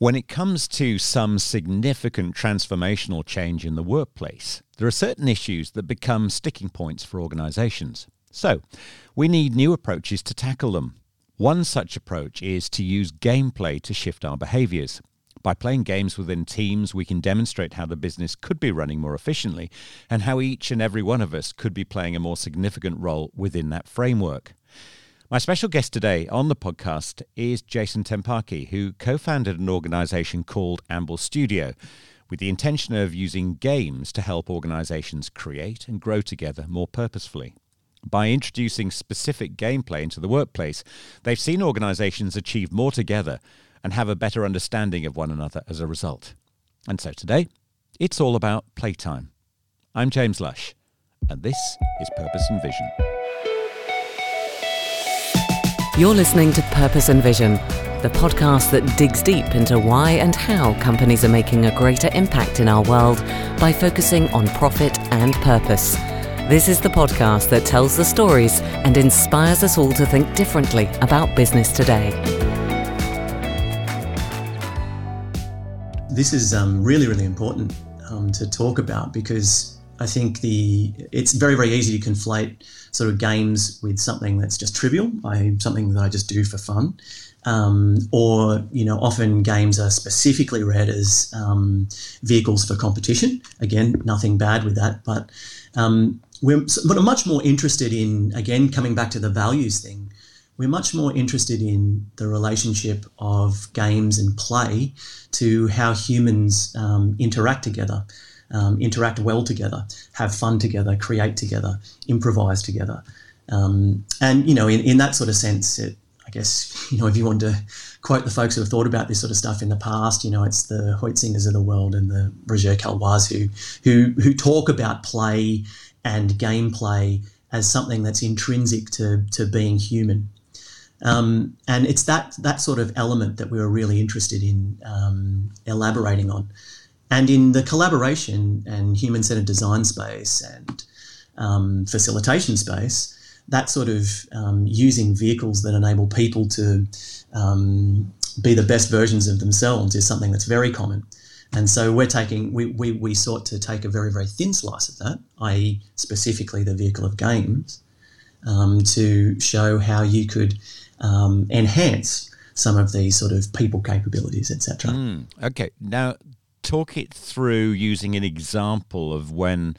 When it comes to some significant transformational change in the workplace, there are certain issues that become sticking points for organizations. So, we need new approaches to tackle them. One such approach is to use gameplay to shift our behaviors. By playing games within teams, we can demonstrate how the business could be running more efficiently and how each and every one of us could be playing a more significant role within that framework. My special guest today on the podcast is Jason Tempaki, who co founded an organization called Amble Studio with the intention of using games to help organizations create and grow together more purposefully. By introducing specific gameplay into the workplace, they've seen organizations achieve more together and have a better understanding of one another as a result. And so today, it's all about playtime. I'm James Lush, and this is Purpose and Vision. You're listening to Purpose and Vision, the podcast that digs deep into why and how companies are making a greater impact in our world by focusing on profit and purpose. This is the podcast that tells the stories and inspires us all to think differently about business today. This is um, really, really important um, to talk about because I think the it's very very easy to conflate sort of games with something that's just trivial, I, something that I just do for fun, um, or you know often games are specifically read as um, vehicles for competition. Again, nothing bad with that, but um, we're but I'm much more interested in again coming back to the values thing. We're much more interested in the relationship of games and play to how humans um, interact together um, interact well together, have fun together, create together, improvise together. Um, and, you know, in, in that sort of sense, it, I guess, you know, if you want to quote the folks who have thought about this sort of stuff in the past, you know, it's the Huizingas of the world and the Roger Caillois who, who, who talk about play and gameplay as something that's intrinsic to, to being human. Um, and it's that, that sort of element that we were really interested in um, elaborating on. And in the collaboration and human centered design space and um, facilitation space, that sort of um, using vehicles that enable people to um, be the best versions of themselves is something that's very common. And so we're taking, we, we, we sought to take a very, very thin slice of that, i.e., specifically the vehicle of games, um, to show how you could um, enhance some of these sort of people capabilities, etc. Mm, okay. Now, talk it through using an example of when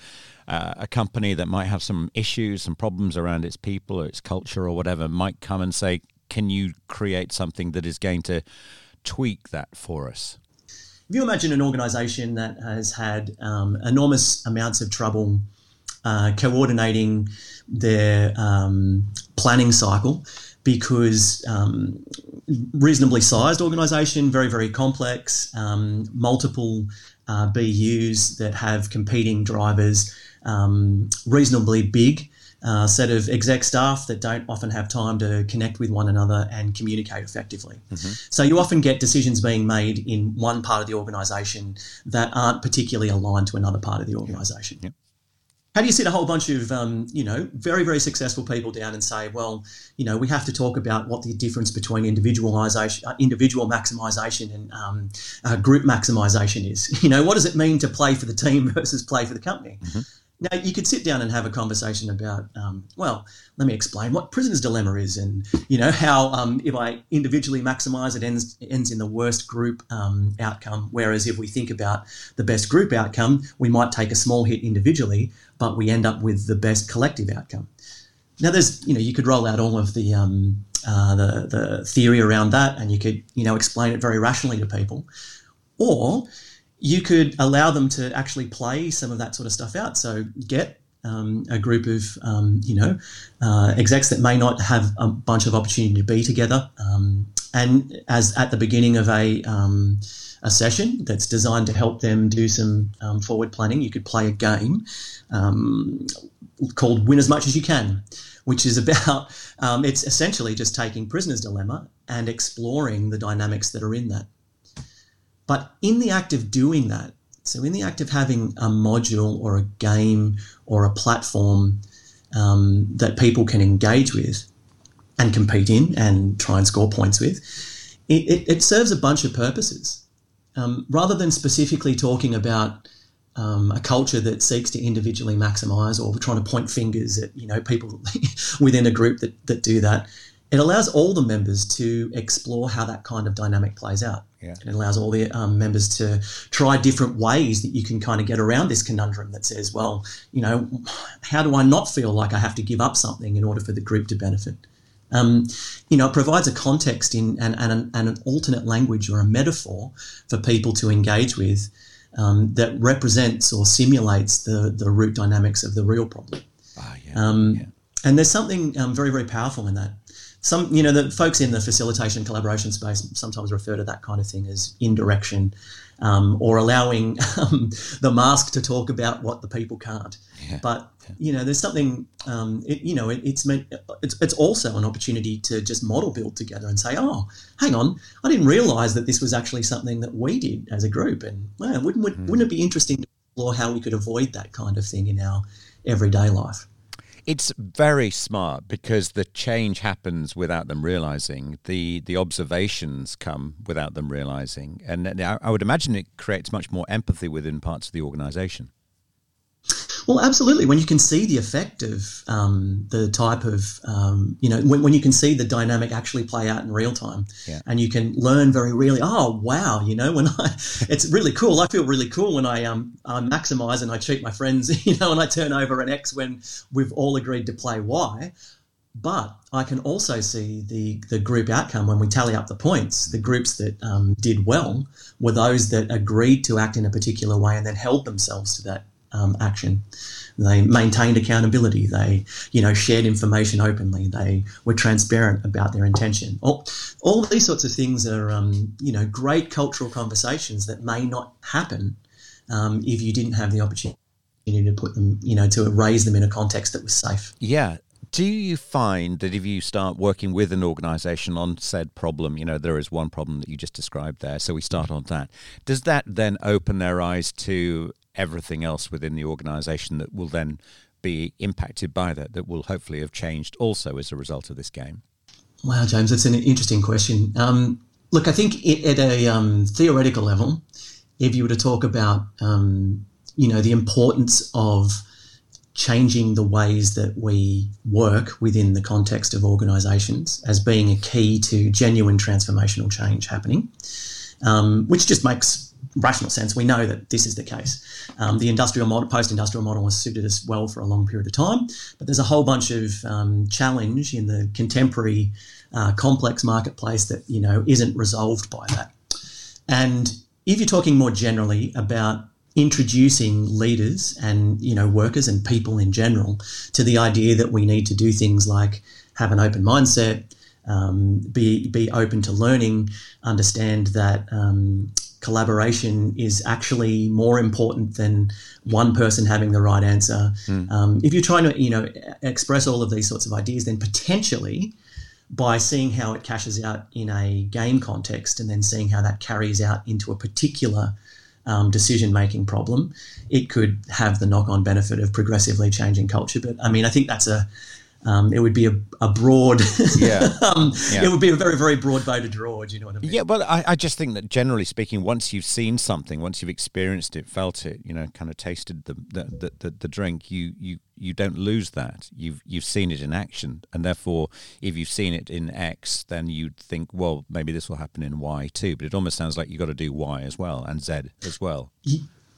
uh, a company that might have some issues, some problems around its people or its culture or whatever might come and say, "Can you create something that is going to tweak that for us?" If you imagine an organisation that has had um, enormous amounts of trouble uh, coordinating their um, planning cycle because um, reasonably sized organisation, very very complex, um, multiple uh, BUs that have competing drivers, um, reasonably big. Uh, set of exec staff that don't often have time to connect with one another and communicate effectively. Mm-hmm. So you often get decisions being made in one part of the organisation that aren't particularly aligned to another part of the organisation. Yep how do you sit a whole bunch of um, you know very very successful people down and say well you know we have to talk about what the difference between individualization uh, individual maximization and um, uh, group maximization is you know what does it mean to play for the team versus play for the company mm-hmm. Now, you could sit down and have a conversation about, um, well, let me explain what prisoner's dilemma is, and you know how um, if I individually maximise, it ends ends in the worst group um, outcome. Whereas if we think about the best group outcome, we might take a small hit individually, but we end up with the best collective outcome. Now, there's you know you could roll out all of the um, uh, the the theory around that, and you could you know explain it very rationally to people, or you could allow them to actually play some of that sort of stuff out. So get um, a group of um, you know uh, execs that may not have a bunch of opportunity to be together, um, and as at the beginning of a um, a session that's designed to help them do some um, forward planning, you could play a game um, called "Win as Much as You Can." Which is about, it's essentially just taking prisoner's dilemma and exploring the dynamics that are in that. But in the act of doing that, so in the act of having a module or a game or a platform um, that people can engage with and compete in and try and score points with, it, it, it serves a bunch of purposes. Um, rather than specifically talking about um, a culture that seeks to individually maximize or trying to point fingers at you know people within a group that, that do that it allows all the members to explore how that kind of dynamic plays out Yeah. it allows all the um, members to try different ways that you can kind of get around this conundrum that says well you know how do i not feel like i have to give up something in order for the group to benefit um, you know, it provides a context in and, and, an, and an alternate language or a metaphor for people to engage with um, that represents or simulates the, the root dynamics of the real problem. Ah, yeah. Um, yeah. And there's something um, very, very powerful in that. Some, you know, the folks in the facilitation collaboration space sometimes refer to that kind of thing as indirection, um, or allowing um, the mask to talk about what the people can't. Yeah. But you know, there's something, um, it, you know, it, it's meant, it's it's also an opportunity to just model build together and say, oh, hang on, I didn't realise that this was actually something that we did as a group, and well, wouldn't would, wouldn't it be interesting to explore how we could avoid that kind of thing in our everyday life? It's very smart because the change happens without them realizing. The the observations come without them realizing, and I I would imagine it creates much more empathy within parts of the organization. Well, absolutely. When you can see the effect of um, the type of, um, you know, when, when you can see the dynamic actually play out in real time, Yeah. and you can learn very really. Oh, wow! You know, when I, it's really cool. I feel really cool when I um I maximize and I cheat my friends, you know, and I turn over an X when we've all agreed to play Y. But I can also see the, the group outcome when we tally up the points. The groups that um, did well were those that agreed to act in a particular way and then held themselves to that um, action. They maintained accountability. They, you know, shared information openly. They were transparent about their intention. All, all these sorts of things are, um, you know, great cultural conversations that may not happen um, if you didn't have the opportunity to put them, you know, to raise them in a context that was safe. Yeah. Do you find that if you start working with an organization on said problem, you know, there is one problem that you just described there, so we start on that, does that then open their eyes to everything else within the organization that will then be impacted by that, that will hopefully have changed also as a result of this game? Wow, James, that's an interesting question. Um, look, I think it, at a um, theoretical level, if you were to talk about, um, you know, the importance of changing the ways that we work within the context of organisations as being a key to genuine transformational change happening, um, which just makes rational sense. We know that this is the case. Um, the industrial model, post-industrial model, has suited us well for a long period of time, but there's a whole bunch of um, challenge in the contemporary uh, complex marketplace that you know isn't resolved by that. And if you're talking more generally about introducing leaders and you know workers and people in general to the idea that we need to do things like have an open mindset, um, be be open to learning, understand that um, collaboration is actually more important than one person having the right answer. Um, if you're trying to you know express all of these sorts of ideas, then potentially by seeing how it cashes out in a game context and then seeing how that carries out into a particular um, decision making problem, it could have the knock on benefit of progressively changing culture. But I mean, I think that's a um, it would be a, a broad, Yeah. um, Yeah. it would be a very, very broad voter draw. Do you know what I mean? Yeah, well, I, I just think that generally speaking, once you've seen something, once you've experienced it, felt it, you know, kind of tasted the the, the, the, the drink, you, you you don't lose that. You've you've seen it in action, and therefore, if you've seen it in X, then you'd think, well, maybe this will happen in Y too. But it almost sounds like you've got to do Y as well and Z as well.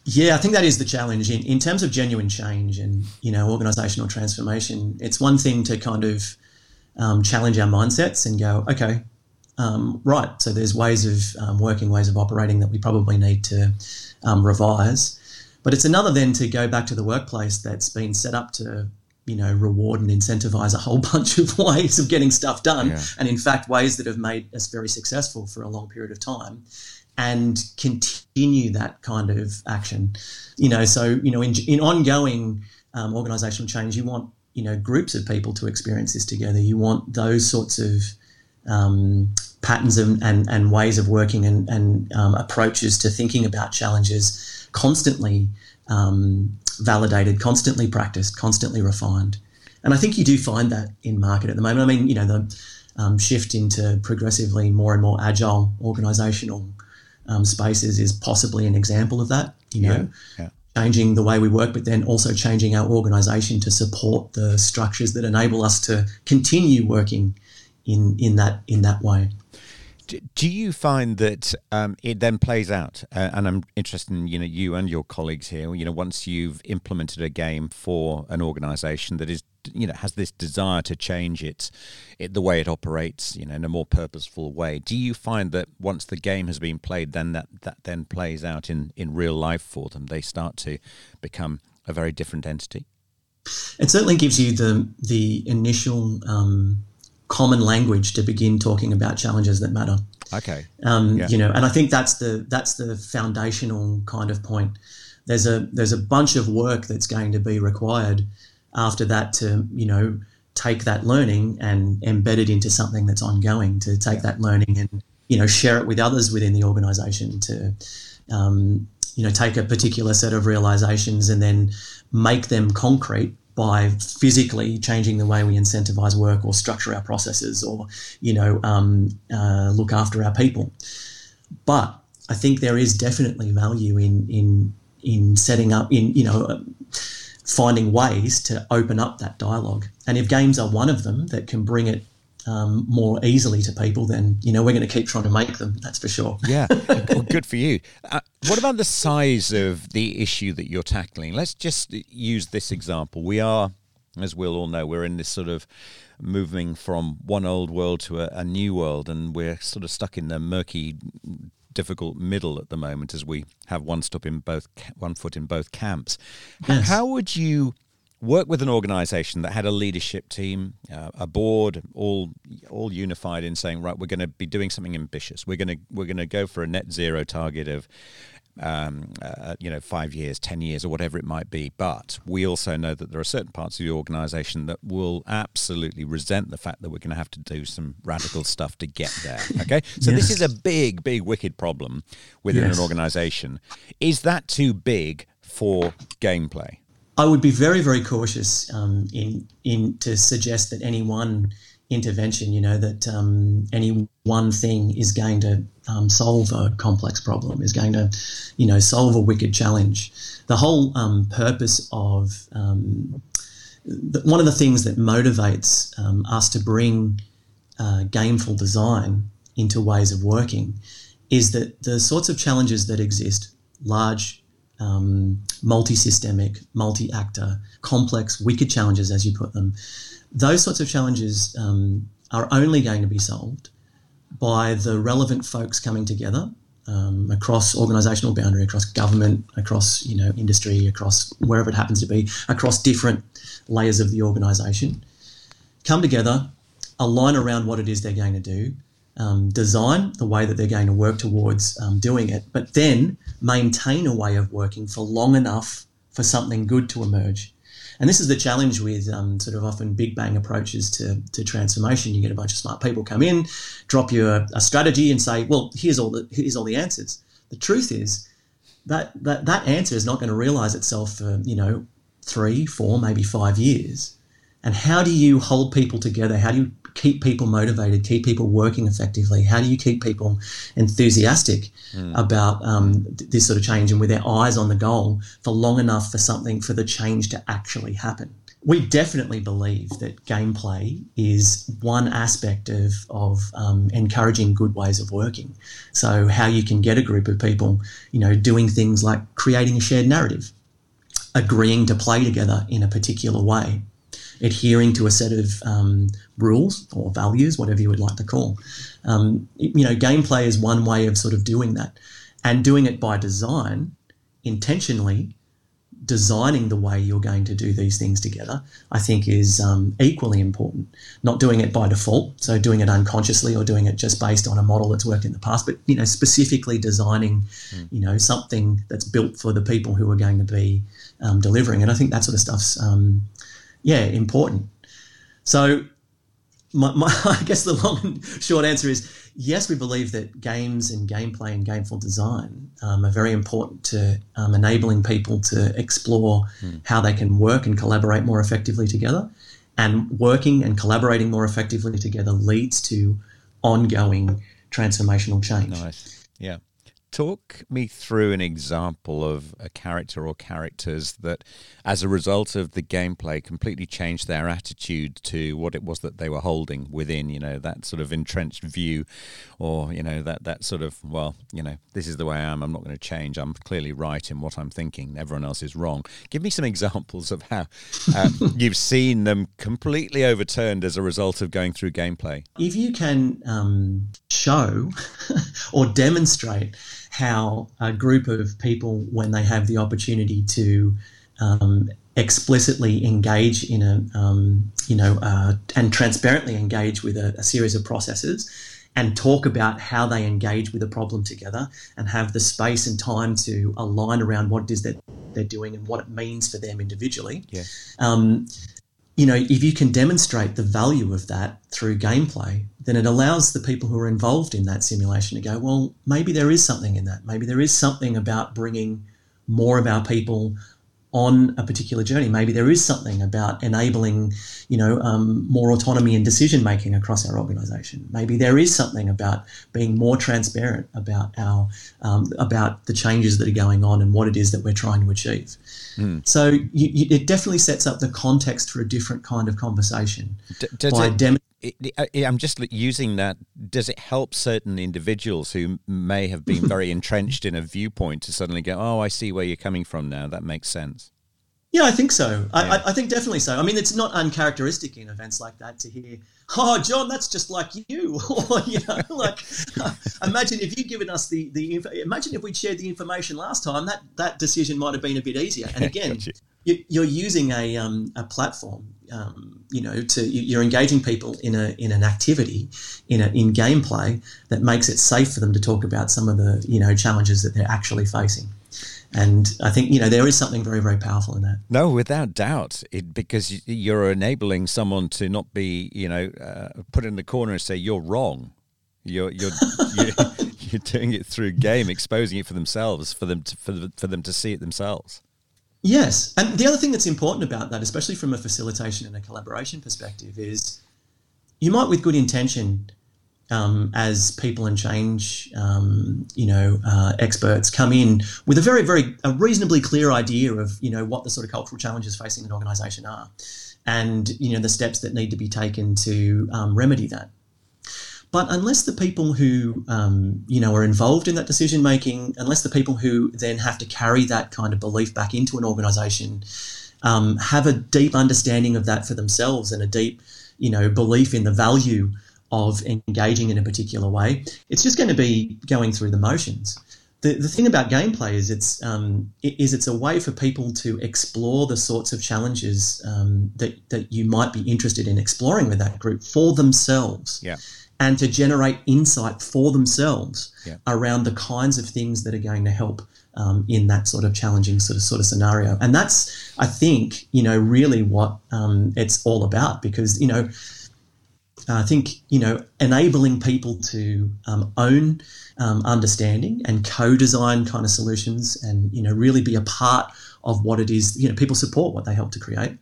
Yeah, I think that is the challenge in, in terms of genuine change and you know organizational transformation. It's one thing to kind of um, challenge our mindsets and go, okay, um, right. So there's ways of um, working, ways of operating that we probably need to um, revise. But it's another then to go back to the workplace that's been set up to you know reward and incentivize a whole bunch of ways of getting stuff done, Yeah. and in fact ways that have made us very successful for a long period of time and continue that kind of action. You know, so you know, in, in ongoing um, organisational change, you want you know groups of people to experience this together. You want those sorts of um, patterns and, and, and ways of working and, and um, approaches to thinking about challenges constantly um, validated, constantly practiced, constantly refined. And I think you do find that in market at the moment. I mean, you know, the um, shift into progressively more and more agile organisational um, spaces is possibly an example of that. You know, yeah, yeah. changing the way we work, but then also changing our organisation to support the structures that enable us to continue working in in that in that way. Do you find that um, it then plays out? Uh, and I'm interested in you know you and your colleagues here. You know, once you've implemented a game for an organisation that is you know has this desire to change its it, the way it operates, you know, in a more purposeful way. Do you find that once the game has been played, then that that then plays out in in real life for them? They start to become a very different entity. It certainly gives you the the initial. Um, common language to begin talking about challenges that matter. Okay. Um, Yeah. You know, and I think that's the that's the foundational kind of point. There's a there's a bunch of work that's going to be required after that to you know take that learning and embed it into something that's ongoing. To take that learning and you know share it with others within the organisation. To um, you know take a particular set of realizations and then make them concrete by physically changing the way we incentivize work or structure our processes or you know um, uh, look after our people. But I think there is definitely value in in in setting up in you know um, finding ways to open up that dialogue. And if games are one of them that can bring it um, more easily to people then you know we're going to keep trying to make them that's for sure Yeah, well, good for you. Uh, what about the size of the issue that you're tackling? Let's just use this example. We are, as we'll all know, we're in this sort of moving from one old world to a, a new world, and we're sort of stuck in the murky, difficult middle at the moment as we have one stop in both, one foot in both camps. Yes. How would you? Work with an organisation that had a leadership team, uh, a board, all all unified in saying, right, we're going to be doing something ambitious. We're going to we're going to go for a net zero target of um, uh, you know, five years, ten years, or whatever it might be. But we also know that there are certain parts of the organisation that will absolutely resent the fact that we're going to have to do some radical stuff to get there. Okay, so this is a big, big, wicked problem within Yes. an organisation. Is that too big for gameplay? I would be very, very cautious um, in in to suggest that any one intervention, you know, that um, any one thing is going to um, solve a complex problem, is going to, you know, solve a wicked challenge. The whole um, purpose of um, the, one of the things that motivates um, us to bring uh, gameful design into ways of working is that the sorts of challenges that exist, large um, multi-systemic, multi-actor, complex, wicked challenges, as you put them. Those sorts of challenges um, are only going to be solved by the relevant folks coming together um, across organisational boundary, across government, across you know industry, across wherever it happens to be, across different layers of the organisation, come together, align around what it is they're going to do, um, design the way that they're going to work towards um, doing it, but then maintain a way of working for long enough for something good to emerge. And this is the challenge with um, sort of often big bang approaches to, to transformation. You get a bunch of smart people come in, drop you a, a strategy, and say, "Well, here's all the here's all the answers." The truth is that that, that answer is not going to realize itself for you know three, four, maybe five years. And how do you hold people together? How do you keep people motivated, keep people working effectively? How do you keep people enthusiastic about um, th- this sort of change and with their eyes on the goal for long enough for something, for the change to actually happen? We definitely believe that gameplay is one aspect of, of um, encouraging good ways of working. So, how you can get a group of people, you know, doing things like creating a shared narrative, agreeing to play together in a particular way, adhering to a set of um, rules or values, whatever you would like to call. Um, you know, gameplay is one way of sort of doing that, and doing it by design, intentionally designing the way you're going to do these things together, I think is um, equally important. Not doing it by default, so doing it unconsciously or doing it just based on a model that's worked in the past, but you know, specifically designing, you know, something that's built for the people who are going to be um, delivering. And I think that sort of stuff's, um, yeah, important. So my, my, I guess the long and short answer is yes, we believe that games and gameplay and gameful design um, are very important to um, enabling people to explore how they can work and collaborate more effectively together. And working and collaborating more effectively together leads to ongoing transformational change. Nice. Yeah. Talk me through an example of a character or characters that, as a result of the gameplay, completely changed their attitude to what it was that they were holding within, you know, that sort of entrenched view, or you know, that that sort of well, you know, this is the way I am. I'm not going to change. I'm clearly right in what I'm thinking. Everyone else is wrong. Give me some examples of how uh, you've seen them completely overturned as a result of going through gameplay. If you can um, show or demonstrate how a group of people, when they have the opportunity to um, explicitly engage in a, um, you know, uh, and transparently engage with a, a series of processes and talk about how they engage with a problem together and have the space and time to align around what it is that they're doing and what it means for them individually. Yeah. Um, you know, if you can demonstrate the value of that through gameplay, then it allows the people who are involved in that simulation to go, well, maybe there is something in that. Maybe there is something about bringing more of our people on a particular journey. Maybe there is something about enabling, you know, um, more autonomy and decision making across our organisation. Maybe there is something about being more transparent about our um, about the changes that are going on and what it is that we're trying to achieve. Mm. So you, you, it definitely sets up the context for a different kind of conversation D- by it- dem- uh, I'm just using that. Does it help certain individuals who may have been very entrenched in a viewpoint to suddenly go, "Oh, I see where you're coming from now. That makes sense." Yeah, I think so. Yeah. I, I, think definitely so. I mean, it's not uncharacteristic in events like that to hear, "Oh, John, that's just like you," or you know, like imagine if you'd given us the the imagine if we'd shared the information last time. That that decision might have been a bit easier. And again, you. are using a um, a platform, um, you know, to you're engaging people in a in an activity, in a in gameplay that makes it safe for them to talk about some of the you know challenges that they're actually facing. And I think you know there is something very very powerful in that. No, without doubt, it, because you're enabling someone to not be you know uh, put in the corner and say you're wrong. You're you're you're, you're, doing it through game, exposing it for themselves, for them to, for, the, for them to see it themselves. Yes, and the other thing that's important about that, especially from a facilitation and a collaboration perspective, is you might, with good intention, um, as people and change, um, you know, uh, experts come in with a very, very, a reasonably clear idea of, you know, what the sort of cultural challenges facing an organisation are, and you know the steps that need to be taken to um, remedy that. But unless the people who um, you know are involved in that decision making, unless the people who then have to carry that kind of belief back into an organisation um, have a deep understanding of that for themselves and a deep, you know, belief in the value of engaging in a particular way, it's just going to be going through the motions. The, the thing about gameplay is it's um, is it's a way for people to explore the sorts of challenges um, that that you might be interested in exploring with that group for themselves. Yeah. And to generate insight for themselves yeah. around the kinds of things that are going to help um, in that sort of challenging sort of sort of scenario, and that's I think you know really what um, it's all about because you know I think you know enabling people to um, own um, understanding and co-design kind of solutions, and you know really be a part of what it is. You know, people support what they help to create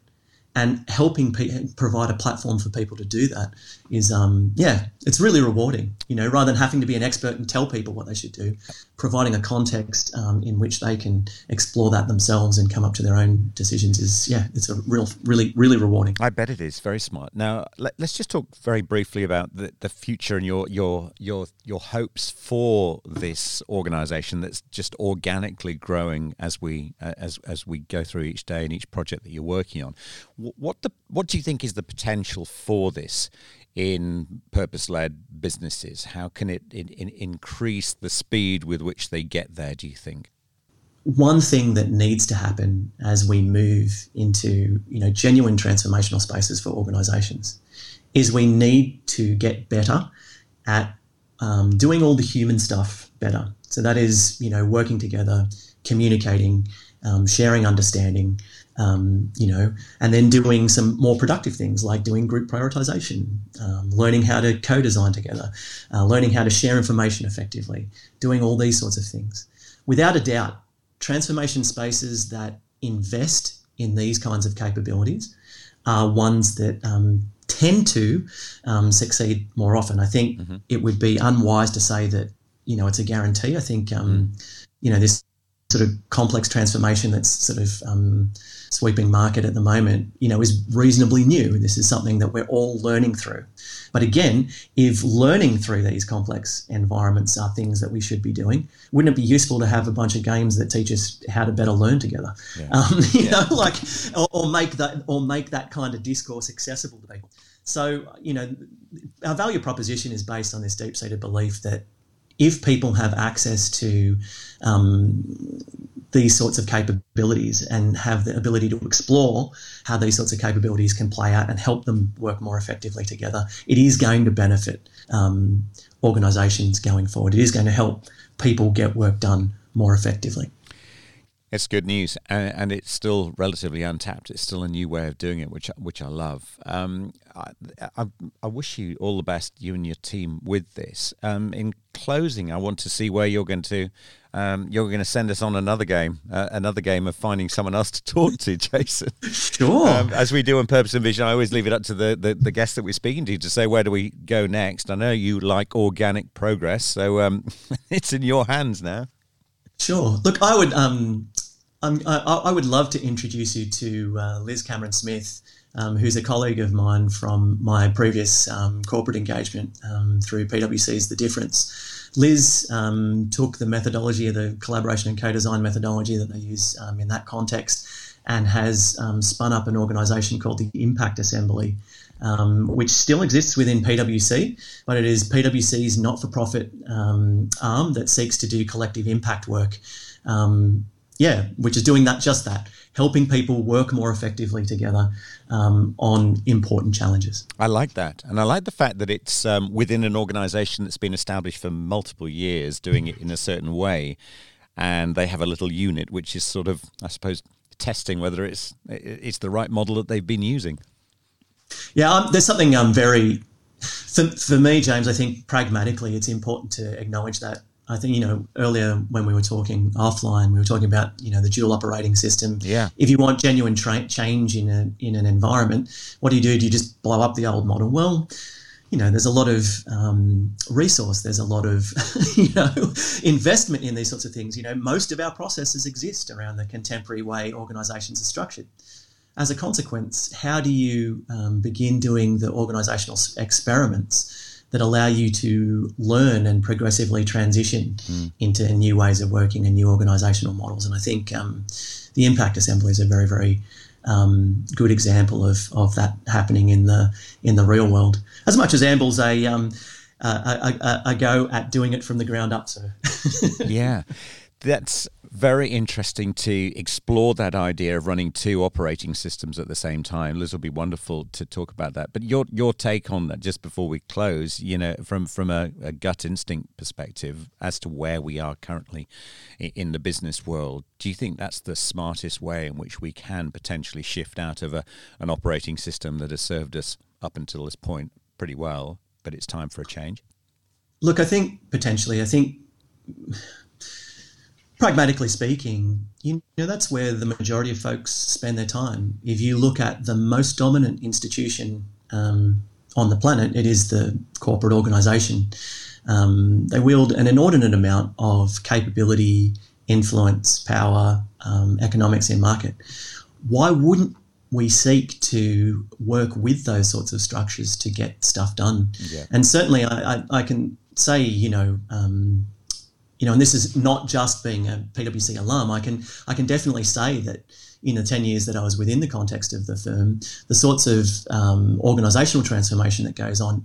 and helping pe- provide a platform for people to do that is um, yeah it's really rewarding you know rather than having to be an expert and tell people what they should do providing a context um, in which they can explore that themselves and come up to their own decisions is yeah it's a real really really rewarding. I bet it is. Very smart. Now let, us just talk very briefly about the, the future and your your your your hopes for this organization that's just organically growing as we uh, as as we go through each day and each project that you're working on. What the what do you think is the potential for this in purpose-led businesses? How can it in, in increase the speed with which they get there? Do you think? One thing that needs to happen as we move into you know genuine transformational spaces for organisations is we need to get better at um, doing all the human stuff better. So that is you know working together, communicating, um, sharing understanding, um, you know, and then doing some more productive things like doing group prioritization, um, learning how to co-design together, uh, learning how to share information effectively, doing all these sorts of things. Without a doubt, transformation spaces that invest in these kinds of capabilities are ones that um, tend to um, succeed more often. I think mm-hmm. it would be unwise to say that you know it's a guarantee. I think um, mm. you know this sort of complex transformation that's sort of um, sweeping market at the moment, you know, is reasonably new. This is something that we're all learning through. But again, if learning through these complex environments are things that we should be doing, wouldn't it be useful to have a bunch of games that teach us how to better learn together? Yeah. Um, you yeah. know, like or, or make that or make that kind of discourse accessible to people. So, you know, our value proposition is based on this deep-seated belief that if people have access to um, these sorts of capabilities and have the ability to explore how these sorts of capabilities can play out and help them work more effectively together, it is going to benefit um, organisations going forward. It is going to help people get work done more effectively. It's good news, and, and, it's still relatively untapped. It's still a new way of doing it, which which I love. Um, I, I, I, wish you all the best, you and your team, with this. Um, in closing, I want to see where you're going to um, you're going to send us on another game, uh, another game of finding someone else to talk to, Jason. Sure. Um, as we do on Purpose and Vision, I always leave it up to the, the, the guests that we're speaking to to say where do we go next. I know you like organic progress, so um, it's in your hands now. Sure. Look, I would um, I, I, would love to introduce you to uh, Liz Cameron Smith, um, who's a colleague of mine from my previous um, corporate engagement um, through PwC's The Difference. Liz um, took the methodology of the collaboration and co-design methodology that they use um, in that context and has spun up an organisation called the Impact Assembly, um, which still exists within PwC, but it is PwC's not for profit um, arm that seeks to do collective impact work. Um, yeah, which is doing that, just that, helping people work more effectively together um, on important challenges. I like that. And I like the fact that it's um, within an organization that's been established for multiple years, doing it in a certain way. And they have a little unit which is sort of, I suppose, testing whether it's it's the right model that they've been using. Yeah, um, there's something um, very for, for me, James. I think pragmatically, it's important to acknowledge that. I think you know earlier when we were talking offline, we were talking about you know the dual operating system. Yeah. If you want genuine tra- change in a in an environment, what do you do? Do you just blow up the old model? Well, you know, there's a lot of um, resource, there's a lot of, you know, investment in these sorts of things. You know, most of our processes exist around the contemporary way organisations are structured as a consequence, how do you um, begin doing the organisational experiments that allow you to learn and progressively transition mm. into new ways of working and new organisational models? And I think um, the Impact Assembly is a very, very um, good example of, of that happening in the in the real world. As much as Amble's a um, a, a, a, go at doing it from the ground up. So yeah, that's very interesting to explore that idea of running two operating systems at the same time. Liz will be wonderful to talk about that. But your your take on that, just before we close, you know, from from a, a gut instinct perspective, as to where we are currently in the business world, do you think that's the smartest way in which we can potentially shift out of a, an operating system that has served us up until this point pretty well, but it's time for a change? Look, I think potentially, I think pragmatically speaking, you know, that's where the majority of folks spend their time. If you look at the most dominant institution um, on the planet, it is the corporate organization. Um, they wield an inordinate amount of capability, influence, power, um, economics in market. Why wouldn't we seek to work with those sorts of structures to get stuff done? Yeah. And certainly, I, I, I, can say, you know, um, you know, and this is not just being a PwC alum. I can I can definitely say that in the 10 years that I was within the context of the firm, the sorts of um, organizational transformation that goes on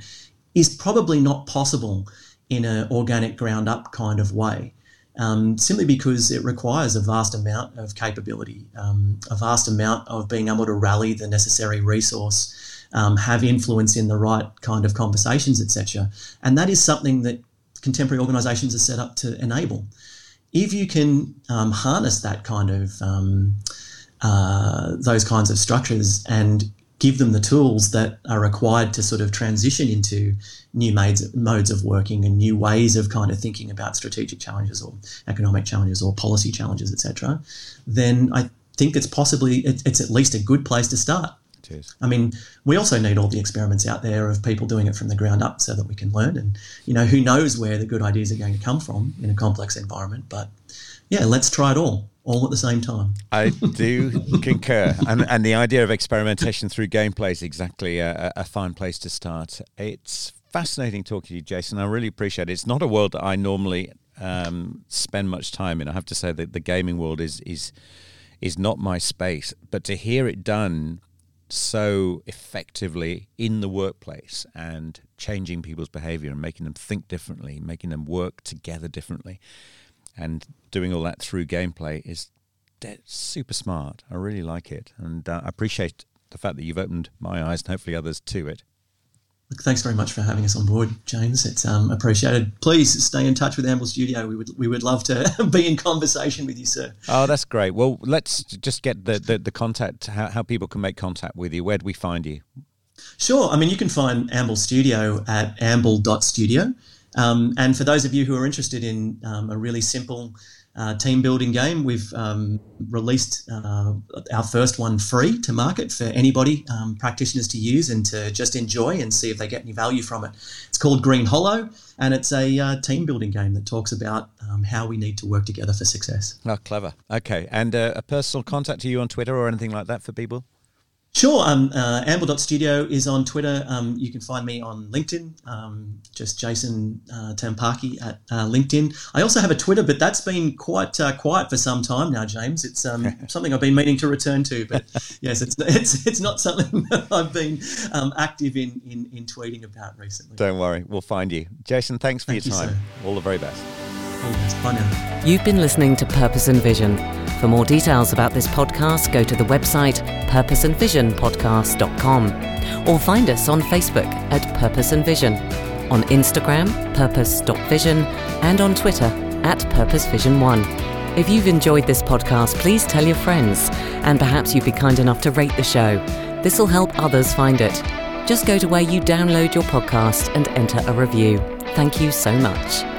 is probably not possible in an organic ground up kind of way. Um, simply because it requires a vast amount of capability, um, a vast amount of being able to rally the necessary resource, um, have influence in the right kind of conversations, etc. And that is something that contemporary organisations are set up to enable. If you can um, harness that kind of um, uh, those kinds of structures and give them the tools that are required to sort of transition into new modes, modes of working and new ways of kind of thinking about strategic challenges or economic challenges or policy challenges, etc., then I think it's possibly it's at least a good place to start. Cheers. I mean, we also need all the experiments out there of people doing it from the ground up so that we can learn. And, you know, who knows where the good ideas are going to come from in a complex environment. But yeah, let's try it all, all at the same time. I do concur. And, and the idea of experimentation through gameplay is exactly a, a fine place to start. It's fascinating talking to you, Jason. I really appreciate it. It's not a world that I normally um, spend much time in. I have to say that the gaming world is is is not my space, but to hear it done so effectively in the workplace and changing people's behavior and making them think differently, making them work together differently, and doing all that through gameplay is super smart. I really like it, and uh, I appreciate the fact that you've opened my eyes and hopefully others to it. Thanks very much for having us on board, James. It's um, appreciated. Please stay in touch with Amble Studio. We would we would love to be in conversation with you, sir. Oh, that's great. Well, let's just get the the, the contact. How, how people can make contact with you. Where do we find you? Sure. I mean, you can find Amble Studio at amble.studio. Um, and for those of you who are interested in um, a really simple uh, team building game. We've um, released uh, our first one free to market for anybody, um, practitioners to use and to just enjoy and see if they get any value from it. It's called Green Hollow, and it's a uh, team building game that talks about um, how we need to work together for success. Oh, clever. Okay. And uh, a personal contact to you on Twitter or anything like that for people? Sure. Um, uh, Amble.studio is on Twitter. Um, you can find me on LinkedIn, um, just Jason uh, Tampaki at uh, LinkedIn. I also have a Twitter, but that's been quite uh, quiet for some time now, James. It's um, something I've been meaning to return to, but yes, it's it's, it's not something that I've been um, active in, in, in tweeting about recently. Don't worry, we'll find you. Jason, thanks for Thank your time. You, All the very best. You've been listening to Purpose and Vision. For more details about this podcast, go to the website purposeandvisionpodcast.com or find us on Facebook at Purpose and Vision, on Instagram, purpose.vision, and on Twitter at PurposeVision1. If you've enjoyed this podcast, please tell your friends, and perhaps you'd be kind enough to rate the show. This will help others find it. Just go to where you download your podcast and enter a review. Thank you so much.